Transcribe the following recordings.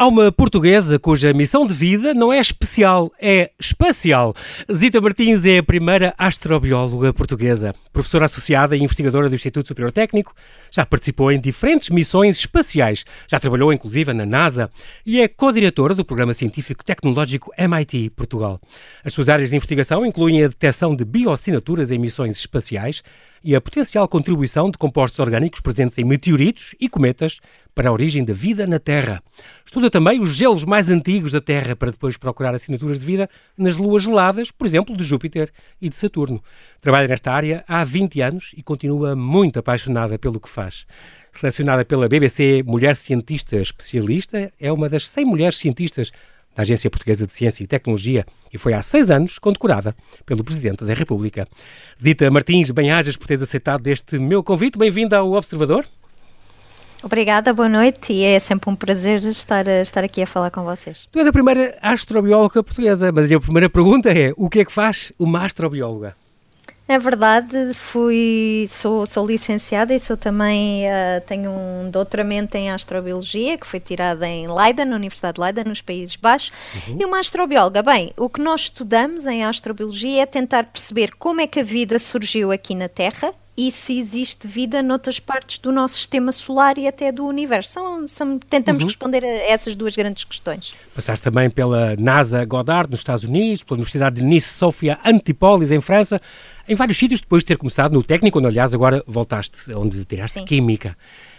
Há uma portuguesa cuja missão de vida não é especial, é espacial. Zita Martins é a primeira astrobióloga portuguesa, professora associada e investigadora do Instituto Superior Técnico, já participou em diferentes missões espaciais, já trabalhou inclusive na NASA e é co-diretora do Programa Científico Tecnológico MIT Portugal. As suas áreas de investigação incluem a detecção de bioassinaturas em missões espaciais, e a potencial contribuição de compostos orgânicos presentes em meteoritos e cometas para a origem da vida na Terra. Estuda também os gelos mais antigos da Terra para depois procurar assinaturas de vida nas luas geladas, por exemplo, de Júpiter e de Saturno. Trabalha nesta área há 20 anos e continua muito apaixonada pelo que faz. Selecionada pela BBC Mulher Cientista Especialista, é uma das 100 mulheres cientistas da Agência Portuguesa de Ciência e Tecnologia e foi há seis anos condecorada pelo Presidente da República. Zita Martins, bem-ajas por teres aceitado este meu convite. Bem-vinda ao Observador. Obrigada, boa noite e é sempre um prazer estar, estar aqui a falar com vocês. Tu és a primeira astrobióloga portuguesa, mas a primeira pergunta é: o que é que faz uma astrobióloga? É verdade, fui, sou, sou licenciada e sou também, uh, tenho um doutoramento em astrobiologia que foi tirado em Leiden, na Universidade de Leiden, nos Países Baixos, uhum. e uma astrobióloga. Bem, o que nós estudamos em astrobiologia é tentar perceber como é que a vida surgiu aqui na Terra e se existe vida noutras partes do nosso sistema solar e até do universo. São, são, tentamos uhum. responder a essas duas grandes questões. Passaste também pela NASA Goddard, nos Estados Unidos, pela Universidade de Nice Sofia Antipolis, em França, em vários sítios, depois de ter começado no técnico, onde aliás agora voltaste, onde tiraste Sim. Química.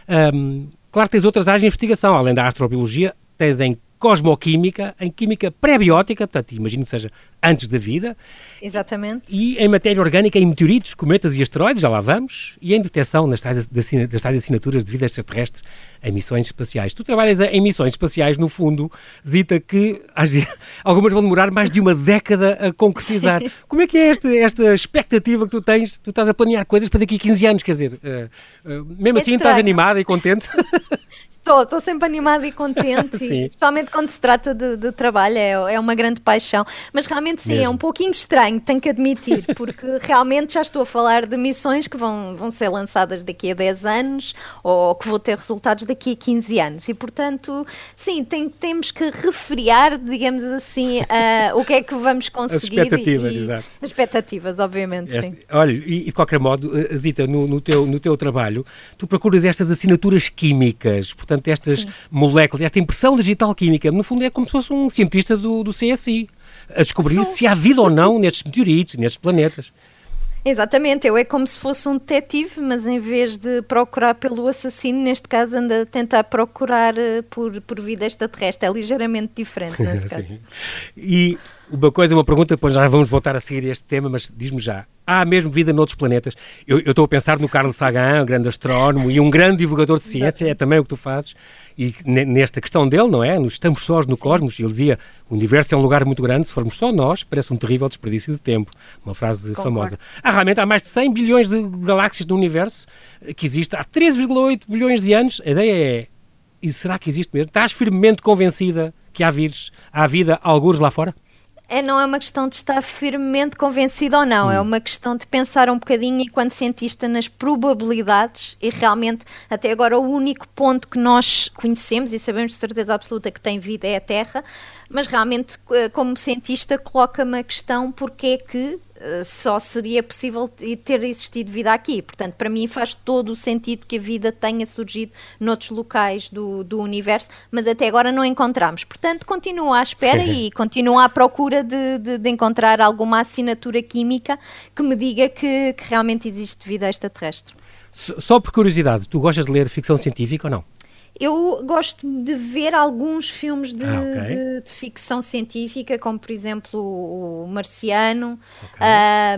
Um, claro que tens outras áreas de investigação, além da astrobiologia, tens em cosmoquímica, em química pré-biótica, portanto, imagino que seja antes da vida. Exatamente. E em matéria orgânica, em meteoritos, cometas e asteroides, já lá vamos, e em detecção tais, das tais assinaturas de vida extraterrestre em missões espaciais. Tu trabalhas em missões espaciais, no fundo, Zita, que algumas vão demorar mais de uma década a concretizar. Sim. Como é que é esta, esta expectativa que tu tens? Tu estás a planear coisas para daqui a 15 anos, quer dizer, uh, uh, mesmo é assim estranho. estás animada e contente? Estou, estou sempre animada e contente, e, especialmente quando se trata de, de trabalho, é, é, uma grande paixão. Mas realmente sim, é Mesmo. é um pouquinho estranho, tenho que admitir, porque realmente já estou a falar de missões que vão, vão ser lançadas daqui a 10 anos ou que vou ter resultados daqui a 15 anos. E portanto, sim, tem, temos que refriar, digamos assim, uh, o que é que vamos conseguir. As expectativas, e, exato. As expectativas, obviamente, sim. Olha, e de qualquer modo, eh, Zita, no, no, teu, no teu trabalho, tu procuras estas assinaturas químicas, portanto, portanto, estas Sim. moléculas, esta impressão digital química, no fundo é como se fosse um cientista do, do CSI, a descobrir Sou... se há vida ou não nestes meteoritos, nestes planetas. Exatamente, eu é como se fosse um detetive, mas em vez de procurar pelo assassino, neste caso anda a tentar procurar eh, por, por vida extraterrestre. É ligeiramente diferente nesse caso. E uma coisa, uma pergunta, depois já vamos voltar a seguir este tema, mas diz-me já, há mesmo vida noutros planetas? Eu, eu estou a pensar no Carl Sagan, um grande astrónomo e um grande divulgador de ciência, é também o que tu fazes, e nesta questão dele, não é? Estamos sós no Sim. cosmos, ele dizia, o universo é um lugar muito grande, se formos só nós, parece um terrível desperdício de tempo, uma frase Concordo. famosa. Há realmente, há mais de 100 bilhões de galáxias no universo, que existe há 13,8 bilhões de anos, a ideia é, e será que existe mesmo? Estás firmemente convencida que há vírus, há vida, alguns lá fora? É, não é uma questão de estar firmemente convencido ou não, é hum. é uma questão de pensar um bocadinho enquanto cientista nas probabilidades e realmente até agora o único ponto que nós conhecemos e sabemos de certeza absoluta que tem vida é a Terra, mas realmente eh, como cientista coloca-me a questão porque é que só seria possível ter existido vida aqui. Portanto, para mim faz todo o sentido que a vida tenha surgido noutros locais do, do universo, mas até agora não encontramos. Portanto, continuo à espera e continuo à procura de, de, de, encontrar alguma assinatura química que me diga que, que realmente existe vida extraterrestre. Só por curiosidade, tu gostas de ler ficção científica ou não? Eu gosto de ver alguns filmes de, ah, okay. de, de, ficção científica, como por exemplo o Marciano, okay.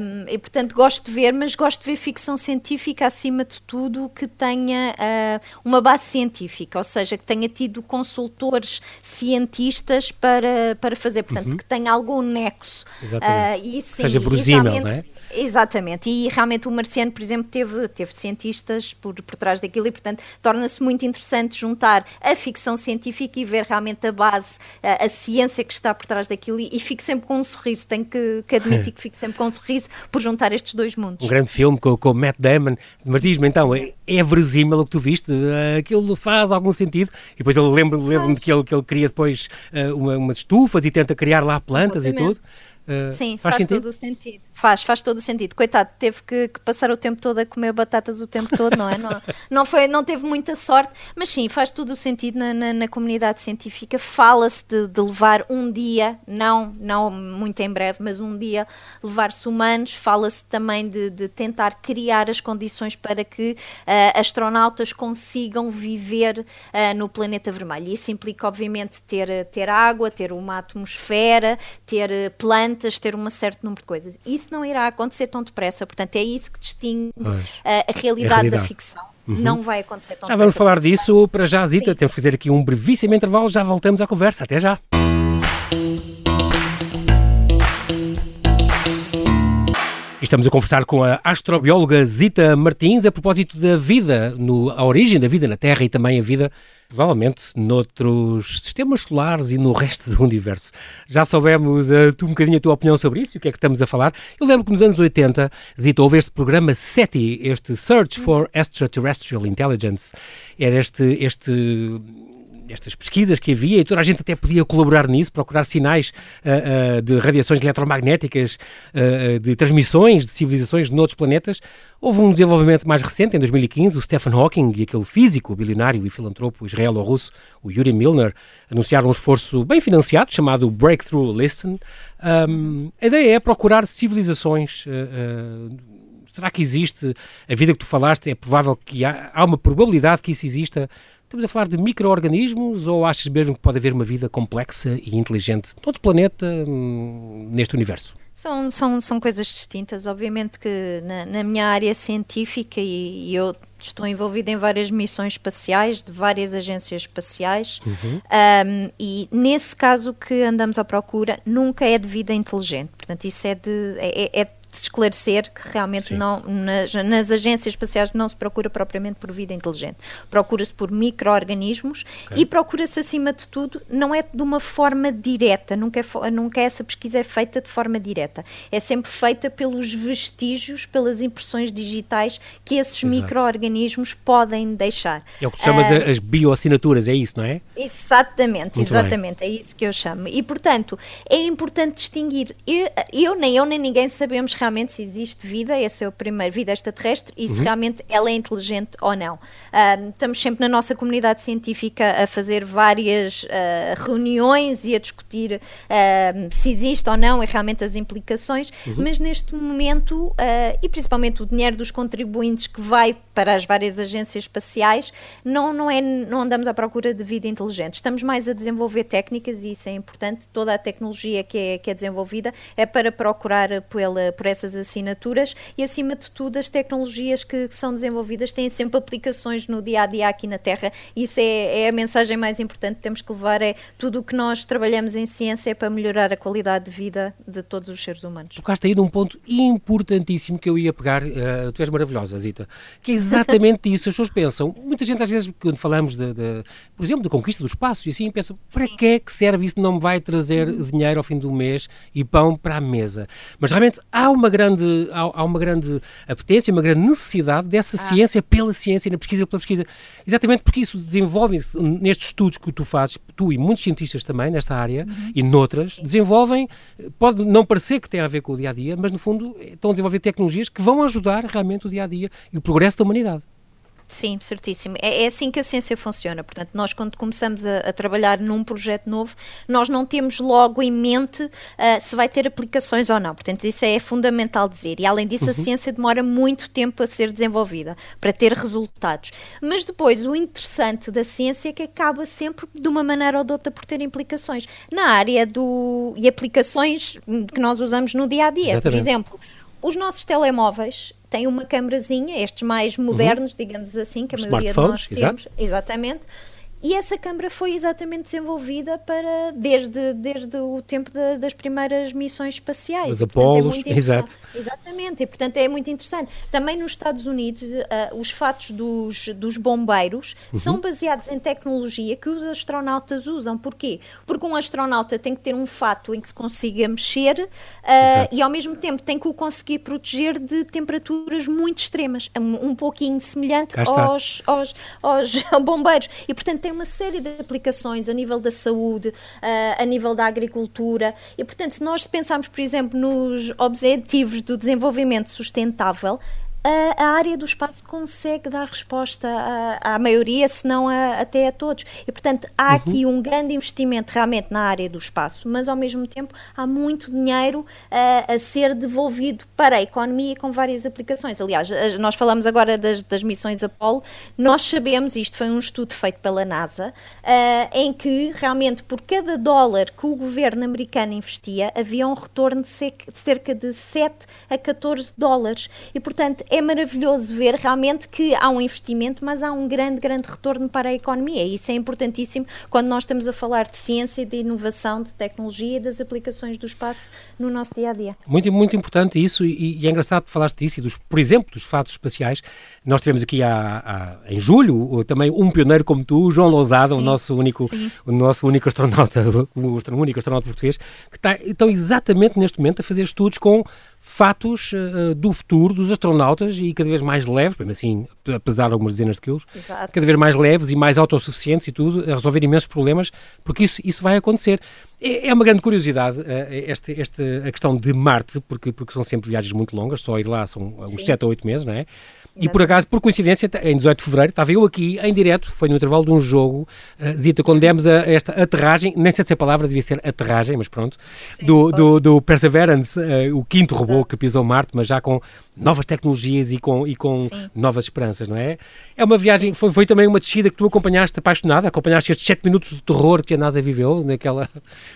um, e portanto gosto de ver, mas gosto de ver ficção científica acima de tudo que tenha uh, uma base científica, ou seja, que tenha tido consultores cientistas para, para fazer, portanto, uhum. que tenha algum nexo. Exatamente. Uh, e, sim, seja verosímil, não é? Exatamente, e realmente o Marciano, por exemplo, teve, teve cientistas por, por trás daquilo e, portanto, torna-se muito interessante juntar a ficção científica e ver realmente a base, a, a ciência que está por trás daquilo e, e fico sempre com um sorriso, tenho que, que admitir que fico sempre com um sorriso por juntar estes dois mundos. Um grande filme com, com Matt Damon, mas diz-me então, é, é verosímil o que tu viste? Aquilo faz algum sentido? E depois eu lembro-me lembro que, ele, que ele cria depois uh, uma, umas estufas e tenta criar lá plantas Exatamente. e tudo. Uh, Sim, faz, faz todo o sentido. Faz, faz todo o sentido. Coitado, teve que, que, passar o tempo todo a comer batatas o tempo todo, não é? Não, não, foi, não teve muita sorte, mas sim, faz todo o sentido na, na, na comunidade científica. Fala-se de, de, levar um dia, não, não muito em breve, mas um dia levar-se humanos. Fala-se também de, de, tentar criar as condições para que uh, astronautas consigam viver uh, no planeta vermelho. Isso implica, obviamente, ter, ter água, ter uma atmosfera, ter plantas plantas, ter um certo número de coisas. Isso não irá acontecer tão depressa, portanto, é isso que distingue uh, a, realidade a, realidade da ficção. Uhum. Não vai acontecer tão Já vamos falar disso para já, Zita. Sim. Temos que fazer aqui um brevíssimo intervalo, já voltamos à conversa. Até já. Estamos a conversar com a astrobióloga Zita Martins a propósito da vida, no, a origem da vida na Terra e também a vida provavelmente noutros sistemas solares e no resto do universo. Já soubemos uh, um bocadinho a tua opinião sobre isso e o que é que estamos a falar. Eu lembro que nos anos 80, Zita, houve este programa SETI, este Search for Extraterrestrial Intelligence. Era este, este estas pesquisas que havia e toda a gente até podia colaborar nisso, procurar sinais uh, uh, de radiações eletromagnéticas, uh, de transmissões de civilizações de outros planetas. Houve um desenvolvimento mais recente, em 2015, o Stephen Hawking e aquele físico, bilionário e filantropo israelo-russo, o Yuri Milner, anunciaram um esforço bem financiado chamado Breakthrough Listen. Um, a ideia é procurar civilizações será que existe a vida que tu falaste? É provável que há, há uma probabilidade que isso exista Estamos a falar de micro-organismos ou achas mesmo que pode haver uma vida complexa e inteligente noutro planeta, hum, neste universo? São, são, são coisas distintas. Obviamente que na, na minha área científica, e, e, eu estou envolvida em várias missões espaciais, de várias agências espaciais, uhum. um, e nesse caso que andamos à procura, nunca é de vida inteligente. Portanto, isso é de. É, é, é de esclarecer que realmente não, nas, nas, agências espaciais não se procura propriamente por vida inteligente. Procura-se por micro-organismos okay. e procura-se, acima de tudo, não é de uma forma direta, nunca, é, nunca essa pesquisa é feita de forma direta. É sempre feita pelos vestígios, pelas impressões digitais que esses micro-organismos podem deixar. É o que tu chamas uh, as bioassinaturas, é isso, não é? Exatamente, Muito exatamente, bem. é isso que eu chamo. E, portanto, é importante distinguir. Eu, eu nem eu nem ninguém sabemos realmente se existe vida, esse é o primeiro, vida extraterrestre, e se uhum. realmente ela é inteligente ou não. Uh, estamos sempre na nossa comunidade científica a fazer várias uh, reuniões e a discutir se existe ou não e realmente as implicações, uhum. mas neste momento, e principalmente o dinheiro dos contribuintes que vai para as várias agências espaciais, não, não, é, não andamos à procura de vida inteligente. Estamos mais a desenvolver técnicas e isso é importante. Toda a tecnologia que é, que é desenvolvida é para procurar pela, por essas assinaturas e, acima de tudo, as tecnologias que, que são desenvolvidas têm sempre aplicações no dia a dia aqui na Terra. Isso é, é a mensagem mais importante que temos que levar: é tudo o que nós trabalhamos em ciência é para melhorar a qualidade de vida de todos os seres humanos. Tocaste aí num ponto importantíssimo que eu ia pegar. Uh, tu és maravilhosa, Zita. Que é exatamente isso. As pessoas pensam, muita gente às vezes, quando falamos, de, de por exemplo, da conquista do espaço e assim, pensam, para Sim. que é que serve isso? Não me vai trazer dinheiro ao fim do mês e pão para a mesa. Mas realmente há uma grande, há, há uma grande apetência, uma grande necessidade dessa ah. ciência pela ciência, na pesquisa pela pesquisa. Exatamente porque isso desenvolve-se nestes estudos que tu fazes, tu e muitos cientistas também nesta área uhum. e noutras, Sim. desenvolvem, pode não parecer que tem a ver com o dia a dia, mas no fundo estão a desenvolver tecnologias que vão ajudar realmente o dia a dia e o progresso da humanidade. Sim, certíssimo. É, é, assim que a ciência funciona. Portanto, nós quando começamos a, a trabalhar num projeto novo, nós não temos logo em mente uh, se vai ter aplicações ou não. Portanto, isso é fundamental dizer. E além disso, uhum. a ciência demora muito tempo a ser desenvolvida para ter resultados. Mas depois, o interessante da ciência é que acaba sempre, de uma maneira ou de outra, por ter implicações na área do e aplicações que nós usamos no dia a dia. Exatamente. Por exemplo, os nossos telemóveis têm uma câmerazinha, estes mais modernos, uhum. digamos assim, que a maioria de nós temos. Exato. Exatamente e essa câmara foi exatamente desenvolvida para desde, desde o tempo de, das primeiras missões espaciais. Os Apolos, é exato. Exatamente, e portanto é muito interessante. Também nos Estados Unidos, uh, os fatos dos, dos bombeiros uhum. são baseados em tecnologia que os astronautas usam. Porquê? Porque um astronauta tem que ter um fato em que se consiga mexer uh, e ao mesmo tempo tem que o conseguir proteger de temperaturas muito extremas, um, um pouquinho semelhante aos, aos, aos bombeiros. E portanto tem uma série de aplicações a nível da saúde, uh, a nível da agricultura. E portanto, se nós pensarmos, por exemplo, nos objetivos do desenvolvimento sustentável, a, a, área do espaço consegue dar resposta à, à maioria, se não a, até a todos. E, portanto, há uhum. aqui um grande investimento realmente na área do espaço, mas ao mesmo tempo há muito dinheiro a ser devolvido para a economia com várias aplicações. Aliás, nós falamos agora das, das missões Apollo, nós sabemos, isto foi um estudo feito pela NASA, em que realmente por cada dólar que o governo americano investia, havia um retorno de cerca de 7 a 14 dólares. E, portanto, é maravilhoso ver realmente que há um investimento, mas há um grande, grande retorno para a economia. E isso é importantíssimo quando nós estamos a falar de ciência, de inovação, de tecnologia e das aplicações do espaço no nosso dia a dia. Muito, muito importante isso, e, e é engraçado que falaste disso, e dos, por exemplo, dos fatos espaciais. Nós tivemos aqui há, há, em julho também um pioneiro como tu, João Lousada, o nosso único, o nosso único astronauta, o único astronauta português, que está, estão exatamente neste momento a fazer estudos com fatos uh, do futuro dos astronautas e cada vez mais leves, mesmo assim, apesar de algumas dezenas de quilos, Exato. cada vez mais leves e mais autossuficientes e tudo, a resolver imensos problemas, porque isso, isso vai acontecer. É, é uma grande curiosidade uh, esta, esta, a questão de Marte, porque, porque são sempre viagens muito longas, só ir lá são uns 7 ou 8 meses, não é? E por acaso, por coincidência, em 18 de fevereiro, estava eu aqui em direto, foi no intervalo de um jogo, uh, Zita, quando demos a, esta aterragem, nem sei se a palavra devia ser aterragem, mas pronto, Sim, do, do, do, Perseverance, uh, o quinto robô que pisou Marte, mas já com novas tecnologias e com, e com novas esperanças, não é? É uma viagem, foi, foi, também uma descida que tu acompanhaste apaixonada, acompanhaste estes 7 minutos de terror que a NASA viveu naquela,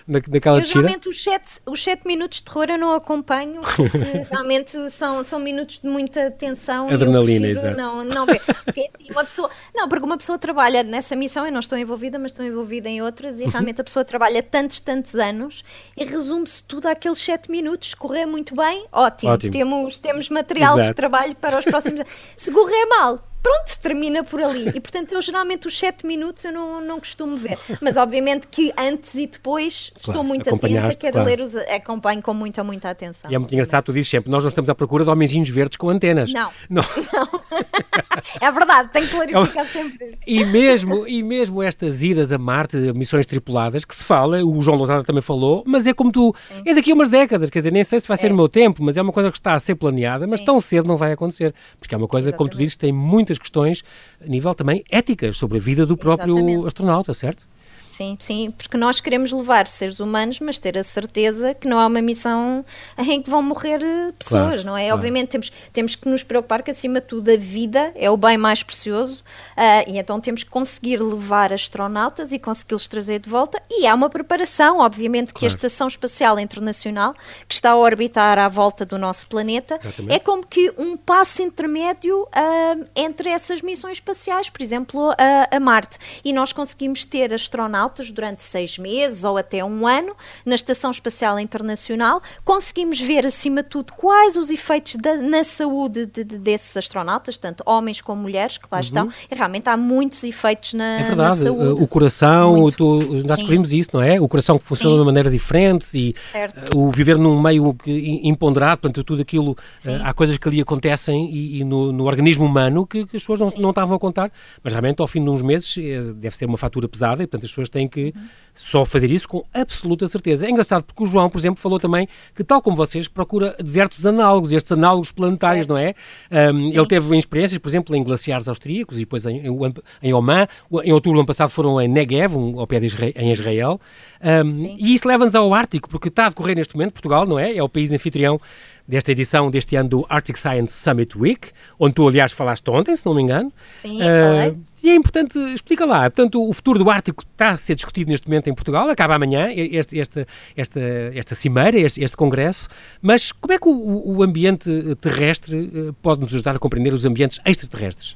na, naquela eu, descida? Realmente os 7, os sete minutos de terror eu não acompanho, porque realmente são, são minutos de muita tensão Adrenalina, exato. não, não ver. Porque uma pessoa, não, porque uma pessoa trabalha nessa missão, eu não estou envolvida, mas estou envolvida em outras, e uhum. realmente a pessoa trabalha tantos, tantos anos e resume-se tudo àqueles 7 minutos, correr muito bem, ótimo, ótimo. temos, temos material Exato. de trabalho para os próximos Se correr mal, pronto, termina por ali. E portanto, eu geralmente os 7 minutos eu não, não costumo ver. Mas obviamente que antes e depois claro, estou muito atenta, quero claro. ler os. acompanho com muita, muita atenção. E é muito engraçado, tu dizes sempre, nós não estamos à procura de homenzinhos verdes com antenas. Não. Não. não. é verdade, tenho que clarificar é sempre. E mesmo, e mesmo estas idas a Marte, missões tripuladas, que se fala, o João Lousada também falou, mas é como tu, Sim. é daqui a umas décadas, quer dizer, nem sei se vai ser é. no meu tempo, mas é uma coisa que está a ser planeada, mas Sim. tão cedo não vai acontecer, porque é uma coisa, Exatamente. como tu dizes, tem muitas muitas questões a nível também éticas sobre a vida do próprio Exatamente. astronauta, certo? Sim, sim, porque nós queremos levar seres humanos, mas ter a certeza que não é uma missão em que vão morrer eh, pessoas, claro, não é? Claro. Obviamente temos, temos que nos preocupar que, acima de tudo, a vida é o bem mais precioso uh, e então temos que conseguir levar astronautas e consegui-los trazer de volta. E há uma preparação, obviamente, que claro. a Estação Espacial Internacional, que está a orbitar à volta do nosso planeta, Exatamente. é como que um passo intermédio uh, entre essas missões espaciais, por exemplo, a, a Marte. E nós conseguimos ter astronautas astronautas durante seis meses ou até um ano na Estação Espacial Internacional. Conseguimos ver, acima de tudo, quais os efeitos da, na saúde de, de, desses astronautas, tanto homens como mulheres que lá uhum. estão. E realmente há muitos efeitos na, é verdade. na saúde. O coração, tu, nós descobrimos isso, não é? O coração que funciona Sim. de uma maneira diferente e certo. o viver num meio imponderado, portanto, tudo aquilo, Sim. há coisas que ali acontecem e, e no, no, organismo humano que, que as pessoas não, não estavam a contar, mas realmente ao fim de uns meses eh, deve ser uma fatura pesada e, portanto, as pessoas têm que só fazer isso com absoluta certeza. É engraçado porque o João, por exemplo, falou também que, tal como vocês, procura desertos análogos, estes análogos planetários, não é? Um, ele teve experiências, por exemplo, em glaciares austríacos e depois em, em, em Oman. Em outubro do ano passado foram em Negev, um, ao pé de Israel, em Israel. Um, e isso leva-nos ao Ártico, porque está a decorrer neste momento, Portugal, não é? É o país anfitrião desta edição deste ano do Arctic Science Summit Week, onde tu, aliás, falaste ontem, se não me engano. Sim, uh, falei. E é importante, explica lá, portanto, o futuro do Ártico está a ser discutido neste momento em Portugal, acaba amanhã este, este, esta, esta cimeira, este, este congresso, mas como é que o, o ambiente terrestre eh, pode nos ajudar a compreender os ambientes extraterrestres?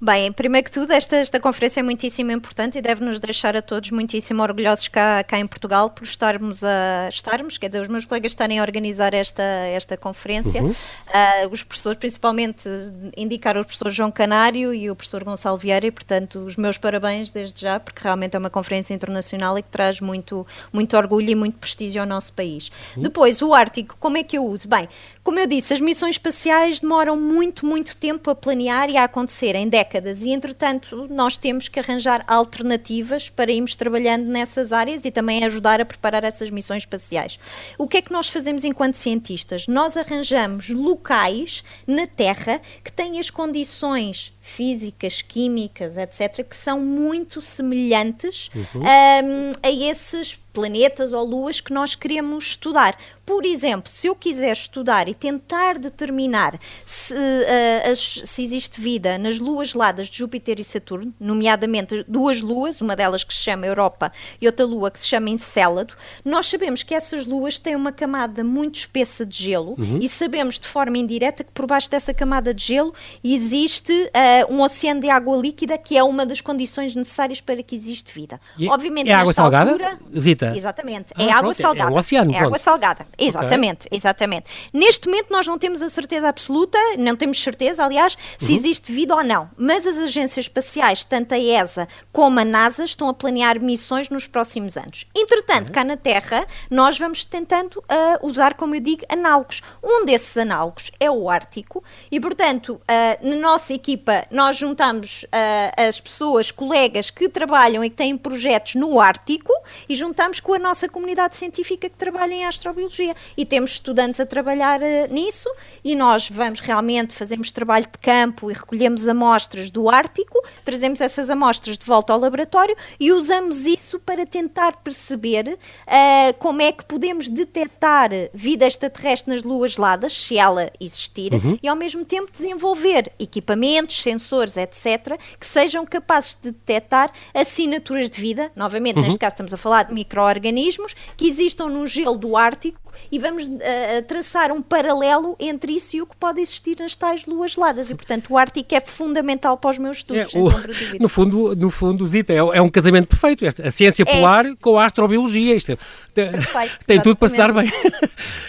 Bem, primeiro que tudo, esta, esta conferência é muitíssimo importante e deve nos deixar a todos muitíssimo orgulhosos cá, cá em Portugal por estarmos a estarmos, quer dizer, os meus colegas estarem a organizar esta, esta conferência. Uhum. Uh, os professores, principalmente, indicaram o professor João Canário e o professor Gonçalo Vieira, e portanto, os meus parabéns desde já, porque realmente é uma conferência internacional e que traz muito, muito orgulho e muito prestígio ao nosso país. Uhum. Depois, o Ártico, como é que eu uso? Bem, como eu disse, as missões espaciais demoram muito, muito tempo a planear e a acontecer em décadas e, entretanto, nós temos que arranjar alternativas para irmos trabalhando nessas áreas e também ajudar a preparar essas missões espaciais. O que é que nós fazemos enquanto cientistas? Nós arranjamos locais na Terra que têm as condições físicas, químicas, etc., que são muito semelhantes uhum. um, a esses planetas ou luas que nós queremos estudar. Por exemplo, se eu quiser estudar e tentar determinar se, uh, as, se existe vida nas luas ladas de Júpiter e Saturno, nomeadamente duas luas, uma delas que se chama Europa e outra lua que se chama Encélado, nós sabemos que essas luas têm uma camada muito espessa de gelo uhum. e sabemos de forma indireta que por baixo dessa camada de gelo existe uh, um oceano de água líquida que é uma das condições necessárias para que exista vida. E Obviamente, é água salgada? Altura, Zita? Exatamente. Ah, é água pronto, salgada. É, o oceano. É água salgada. Exatamente, okay. exatamente. Neste momento nós não temos a certeza absoluta, não temos certeza, aliás, se uhum. existe vida ou não. Mas as agências espaciais, tanto a ESA como a NASA, estão a planear missões nos próximos anos. Entretanto, uhum. cá na Terra, nós vamos tentando uh, usar, como eu digo, análogos. Um desses análogos é o Ártico e, portanto, uh, na nossa equipa, nós juntamos uh, as pessoas, colegas que trabalham e que têm projetos no Ártico e juntamos com a nossa comunidade científica que trabalha em astrobiologia. E temos estudantes a trabalhar uh, nisso e nós vamos realmente, fazemos trabalho de campo e recolhemos amostras do Ártico, trazemos essas amostras de volta ao laboratório e usamos isso para tentar perceber uh, como é que podemos detectar vida extraterrestre nas luas geladas, se ela existir, uhum. e ao mesmo tempo desenvolver equipamentos, sensores, etc., que sejam capazes de detectar assinaturas de vida. Novamente, uhum. neste caso estamos a falar de micro-organismos que existam no gelo do Ártico e vamos uh, traçar um paralelo entre isso e o que pode existir nas tais luas geladas. E, portanto, o Ártico é fundamental para os meus estudos, é, o, No fundo, no fundo Zita, é, é um casamento perfeito. Esta, a ciência é. polar com a astrobiologia. Isto é, Perfeito, tem tudo para se dar bem.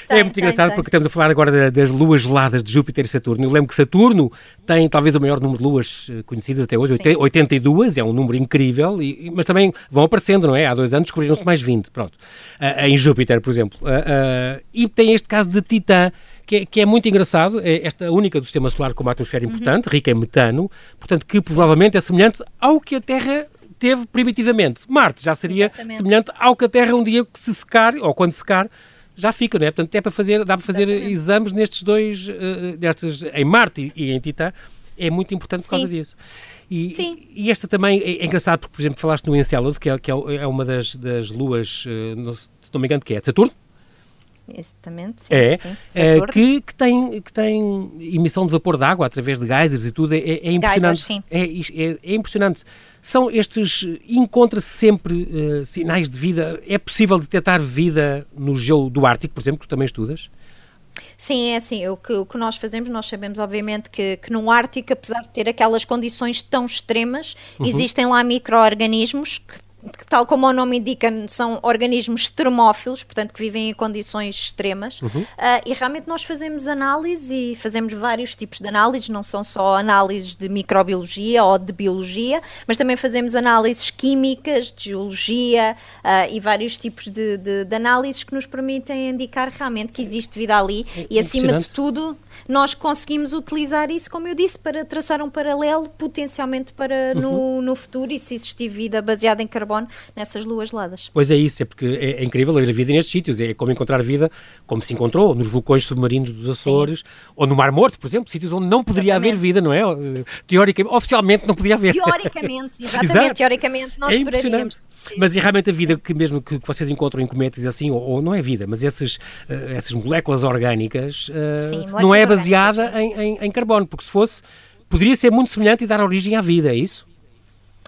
Tem, é muito tem, engraçado tem. porque estamos a falar agora das luas geladas de Júpiter e Saturno. Eu lembro que Saturno tem talvez o maior número de luas eh, conhecidas até hoje, Sim. 82, é um número incrível, e, mas também vão aparecendo, não é? Há dois anos descobriram-se mais 20, pronto. Uh, em Júpiter, por exemplo. Uh, e tem este caso de Titã, que é, que é, muito engraçado, é esta única do sistema solar com uma atmosfera uhum. importante, uhum. rica em metano, portanto que provavelmente é semelhante ao que a Terra teve primitivamente. Marte já seria Exatamente. semelhante ao que a Terra um dia se secar, ou quando secar, já fica, não é? Portanto, é para fazer, dá para fazer Exatamente. exames nestes dois, uh, destes, em Marte e, e em Titã, é muito importante por causa Sim. disso. E, Sim. e esta também é, é, engraçado porque, por exemplo, falaste no Encélado, que é, que é, é uma das, das luas, uh, no, se não me engano, que é de Saturno, Exatamente, sim. É, sim. é que, que, tem, que tem emissão de vapor de água através de geysers e tudo, é, é impressionante. Geysers, é, é, é, impressionante. São estes, encontra-se sempre uh, sinais de vida, é possível detectar vida no gelo do Ártico, por exemplo, que tu também estudas? Sim, é assim, o que, o que nós fazemos, nós sabemos obviamente que, que no Ártico, apesar de ter aquelas condições tão extremas, uhum. existem lá micro-organismos que que, tal como o nome indica, são organismos termófilos, portanto que vivem em condições extremas, uhum. uh, e realmente nós fazemos análise e fazemos vários tipos de análises, não são só análises de microbiologia ou de biologia, mas também fazemos análises químicas, de geologia uh, e vários tipos de, de, de, análises que nos permitem indicar realmente que existe vida ali é e acima de tudo nós conseguimos utilizar isso, como eu disse, para traçar um paralelo potencialmente para uhum. no, no futuro e se existir vida baseada em carbono nessas luas geladas. Pois é isso, é porque é, é incrível haver vida nestes sítios, é como encontrar vida como se encontrou nos vulcões submarinos dos Açores Sim. ou no Mar Morto, por exemplo, sítios onde não poderia exatamente. haver vida, não é? Teoricamente, oficialmente não podia haver. Teoricamente, exatamente, teoricamente nós é esperaríamos. Mas e realmente a vida que mesmo que, que vocês encontram em cometas assim, ou, ou, não é vida, mas essas, uh, essas moléculas orgânicas uh, Sim, moléculas não é baseada em, em, em, carbono, porque se fosse, poderia ser muito semelhante e dar origem à vida, é isso?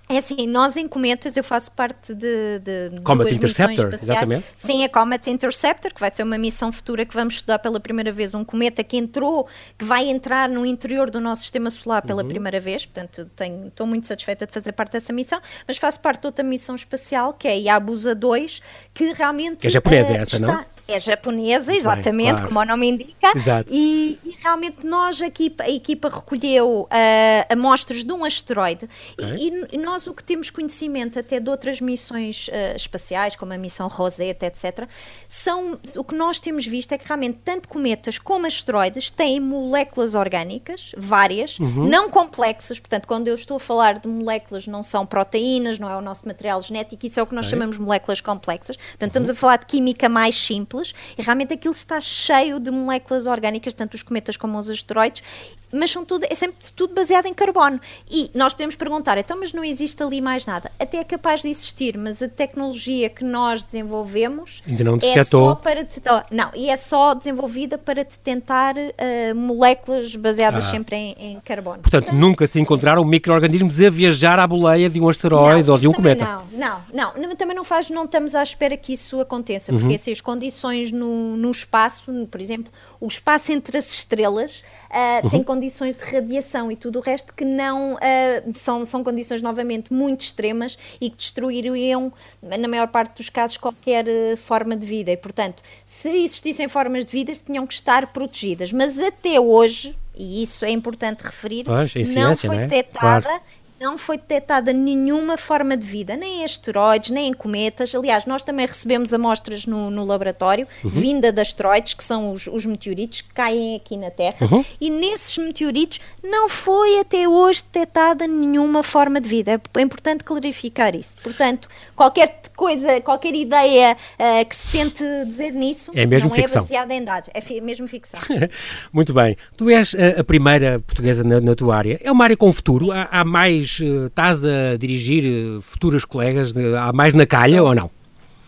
É assim, nós em Cometas, eu faço parte de, de Comet duas Interceptor, exatamente. Sim, a Comet Interceptor, que vai ser uma missão futura que vamos estudar pela primeira vez, um cometa que entrou, que vai entrar no interior do nosso sistema solar Uhum. pela primeira vez, portanto tenho, estou muito satisfeita de fazer parte dessa missão, mas faço parte de outra missão espacial, que é a Yabusa 2, que realmente... Que é japonesa eh, essa, está- não? É japonesa, bem, exatamente, claro. como o nome indica. Exato. E, e realmente nós, a equipa, a equipa recolheu ah, amostras de um asteroide e- e, e nós o que temos conhecimento até de outras missões ah, espaciais, como a missão Rosetta, etc., são, o que nós temos visto é que realmente tanto cometas como asteroides têm moléculas orgânicas, várias, Uhum. não complexas, portanto, quando eu estou a falar de moléculas, não são proteínas, não é o nosso material genético, isso é o que nós chamamos de moléculas complexas. Portanto, estamos Uhum. a falar de química mais simples e realmente aquilo está cheio de moléculas orgânicas, tanto os cometas como os asteroides, mas são tudo, é sempre tudo baseado em carbono. E nós podemos perguntar, então, mas não existe ali mais nada? Até é capaz de existir, mas a tecnologia que nós desenvolvemos Ainda não é só para te, oh, não, e é só desenvolvida para detentar uh, moléculas baseadas Ah. sempre em, em carbono. Portanto, nunca se encontraram micro-organismos a viajar à boleia de um asteroide Não, ou de um cometa. Não, não, não, também não faz, não estamos à espera que isso aconteça, Uhum. porque assim, as condições no, no espaço, por exemplo, o espaço entre as estrelas ah, Uhum. tem condições de radiação e tudo o resto que não ah, são, são condições novamente muito extremas e que destruiriam, na maior parte dos casos, qualquer eh, forma de vida. E, portanto, se existissem formas de vida, tinham que estar protegidas. Mas até hoje, e isso é importante referir, Pois, não ciência, foi é? detectada Claro. Não foi detectada nenhuma forma de vida, nem em asteroides, nem em cometas. Aliás, nós também recebemos amostras no, no laboratório, Uhum. vinda de asteroides, que são os, os meteoritos que caem aqui na Terra, Uhum. e nesses meteoritos não foi até hoje detectada nenhuma forma de vida. É importante clarificar isso. Portanto, qualquer coisa, qualquer ideia eh, que se tente dizer nisso, É mesmo não ficção. é baseada em dados, é fi- mesmo ficção. Muito bem. Tu és a, a primeira portuguesa na, na tua área. É uma área com futuro? Há, há mais. eh, estás a dirigir eh, futuras colegas? de- há mais na calha ou não?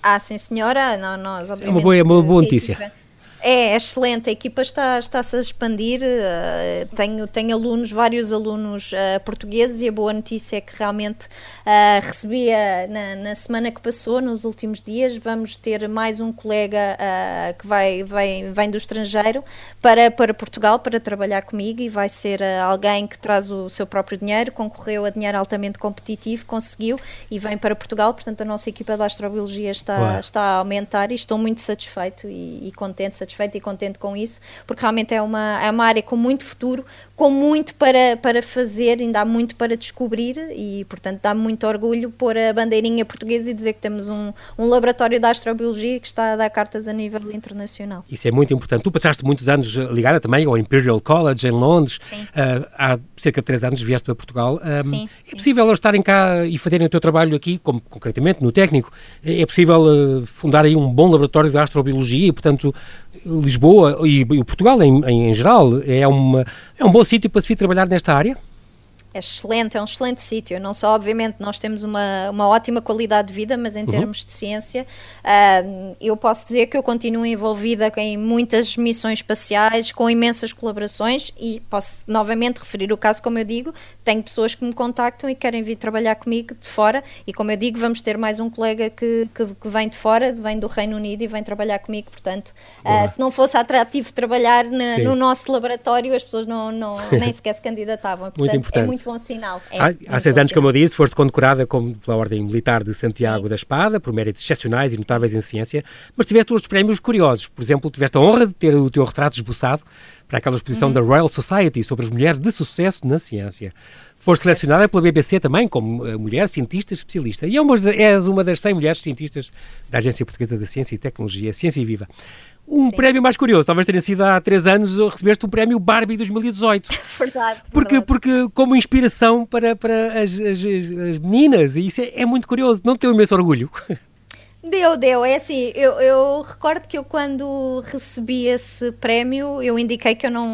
Ah, sim, senhora. Não, nós, uma obviamente, boa- é uma boa que a notícia. É, é excelente, a equipa está, está-se a expandir, eh, tenho, tenho alunos, vários alunos eh, portugueses e a boa notícia é que realmente recebi eh, na, na semana que passou, nos últimos dias, vamos ter mais um colega que vai, vai, vem do estrangeiro para, para Portugal para trabalhar comigo e vai ser alguém que traz o seu próprio dinheiro, concorreu a dinheiro altamente competitivo, conseguiu e vem para Portugal, portanto a nossa equipa da astrobiologia está, está a aumentar e estou muito satisfeito e, e contente, satisfeito e contente com isso, porque realmente é uma, é uma área com muito futuro, com muito para, para fazer, ainda há muito para descobrir e, portanto, dá-me muito orgulho pôr a bandeirinha portuguesa e dizer que temos um, um laboratório de astrobiologia que está a dar cartas a nível internacional. Isso é muito importante. Tu passaste muitos anos ligada também ao Imperial College em Londres. Sim. Ah, há cerca de três anos vieste para Portugal. Ah, Sim, é sim. possível eles estarem cá e fazerem o teu trabalho aqui, como concretamente no técnico? É é possível eh, fundar aí um bom laboratório de astrobiologia e, portanto, Lisboa e, e Portugal em, em, geral é, uma, é um bom sítio para se vir trabalhar nesta área? É excelente, é um excelente sítio. Não só, obviamente, nós temos uma, uma ótima qualidade de vida, mas em termos de ciência, ah, eu posso dizer que eu continuo envolvida em muitas missões espaciais, com imensas colaborações e posso novamente referir o caso, como eu digo, tenho pessoas que me contactam e querem vir trabalhar comigo de fora e, como eu digo, vamos ter mais um colega que, que, que vem de fora, vem do Reino Unido e vem trabalhar comigo. Portanto, ah, se não fosse atrativo trabalhar na- no nosso laboratório, as pessoas não, não, nem sequer se candidatavam. Portanto, importante. é muito bom sinal. É há, há seis anos, sinal. como eu disse, foste condecorada como pela Ordem Militar de Santiago Sim. da Espada, por méritos excepcionais e notáveis em ciência, mas tiveste outros prémios curiosos. Por exemplo, tiveste a honra de ter o teu retrato esboçado para aquela exposição Uhum. da Royal Society sobre as mulheres de sucesso na ciência. Foste selecionada pela BBC também como eh, mulher cientista especialista. E é és uma das 100 mulheres cientistas da Agência Portuguesa da Ciência e Tecnologia, Ciência Viva. Um prémio mais curioso, talvez tenha sido há três anos, recebeste o prémio Barbie 2018. Verdade. Porque, verdade. porque como inspiração para, para as, as- as- as meninas, e isso é, é muito curioso, não tenho imenso orgulho. Deu, deu. É assim, eu, eu, recordo que eu quando recebi esse prémio, eu indiquei que eu não,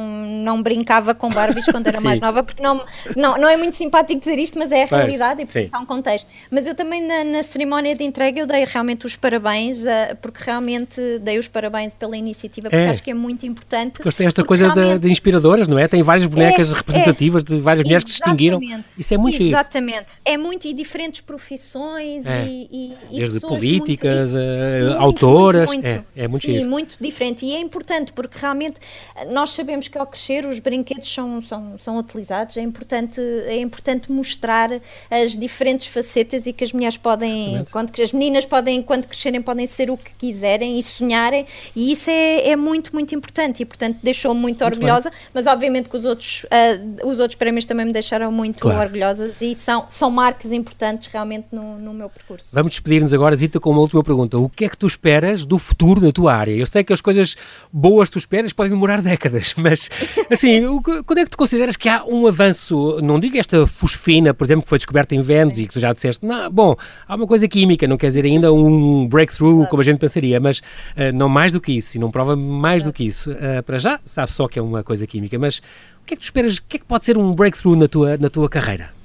não brincava com Barbies quando era mais nova, porque não, não, não é muito simpático dizer isto, mas é a realidade e porque há um contexto. Mas eu também na, na, cerimónia de entrega eu dei realmente os parabéns, uh, porque realmente dei os parabéns pela iniciativa, porque é. acho que é muito importante. Gostei esta coisa realmente... de, de, inspiradoras, não é? Tem várias bonecas é, representativas é. de várias mulheres que se distinguiram. Isso é muito Exatamente. É muito, e diferentes profissões é. e, e, e Desde política músicas, uh, autoras. Muito, muito, é, é muito Sim, giro. muito diferente. E é importante porque realmente eh, nós sabemos que ao crescer os brinquedos são, são, são utilizados. É importante, é importante mostrar as diferentes facetas e que as mulheres podem, quando, as meninas podem, quando crescerem, podem ser o que quiserem e sonharem. E isso é, é muito, muito importante. E portanto deixou-me muito, muito orgulhosa. Bem. Mas obviamente que os outros, uh, os outros prémios também me deixaram muito claro. orgulhosas e são, são marcas importantes realmente no, no meu percurso. Vamos despedir-nos agora, Zita, com uma última pergunta. O que é que tu esperas do futuro da tua área? Eu sei que as coisas boas que tu esperas podem demorar décadas, mas assim, quando é que tu consideras que há um avanço? Não digo esta fosfina, por exemplo, que foi descoberta em Vênus e que tu já disseste, não, bom, há uma coisa química, não quer dizer ainda um breakthrough como a gente pensaria, mas uh, não mais do que isso, e não prova mais do que isso. Uh, para já, sabe só que é uma coisa química, mas o que é que tu esperas, o que é que pode ser um breakthrough na tua, na tua carreira?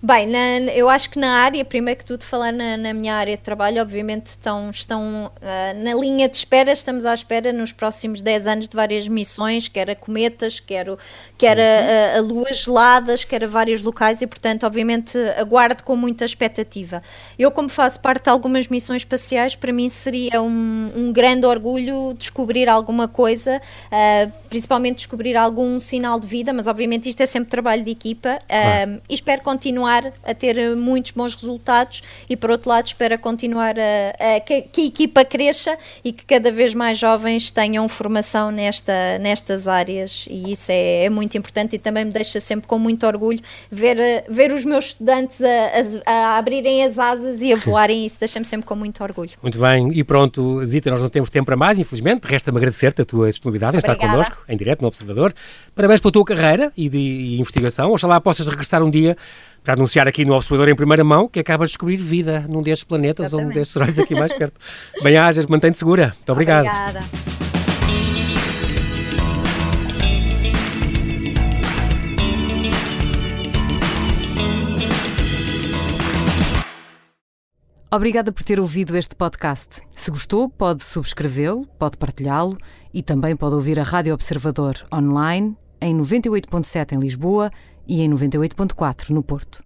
Bem, na, eu acho que na área, primeiro que tudo, falar na, na minha área de trabalho, obviamente estão, estão uh, na linha de espera, estamos à espera nos próximos 10 anos de várias missões, quer a cometas, quer, quer a, a, a luas geladas, quer a vários locais e, portanto, obviamente aguardo com muita expectativa. Eu, como faço parte de algumas missões espaciais, para mim seria um, um grande orgulho descobrir alguma coisa, uh, principalmente descobrir algum sinal de vida, mas obviamente isto é sempre trabalho de equipa uh, e espero continuar continuar a ter muitos bons resultados e, por outro lado, espero continuar a, a que, que, a equipa cresça e que cada vez mais jovens tenham formação nesta, nestas áreas. E isso é, é muito importante e também me deixa sempre com muito orgulho ver, ver os meus estudantes a, a, a abrirem as asas e a voarem, isso deixa-me sempre com muito orgulho. Muito bem, e pronto, Zita, nós não temos tempo para mais, infelizmente, resta-me agradecer-te a tua disponibilidade em estar connosco, em direto, no Observador. Parabéns pela tua carreira e de e investigação, oxalá possas regressar um dia para anunciar aqui no Observador em primeira mão que acabas de descobrir vida num destes planetas Exatamente. ou num destes horários aqui mais perto. Bem-ajas, mantém-te segura. Muito obrigado. Obrigada. Obrigada por ter ouvido este podcast. Se gostou, pode subscrevê-lo, pode partilhá-lo e também pode ouvir a Rádio Observador online em 98.7 em Lisboa e em 98.4 no Porto.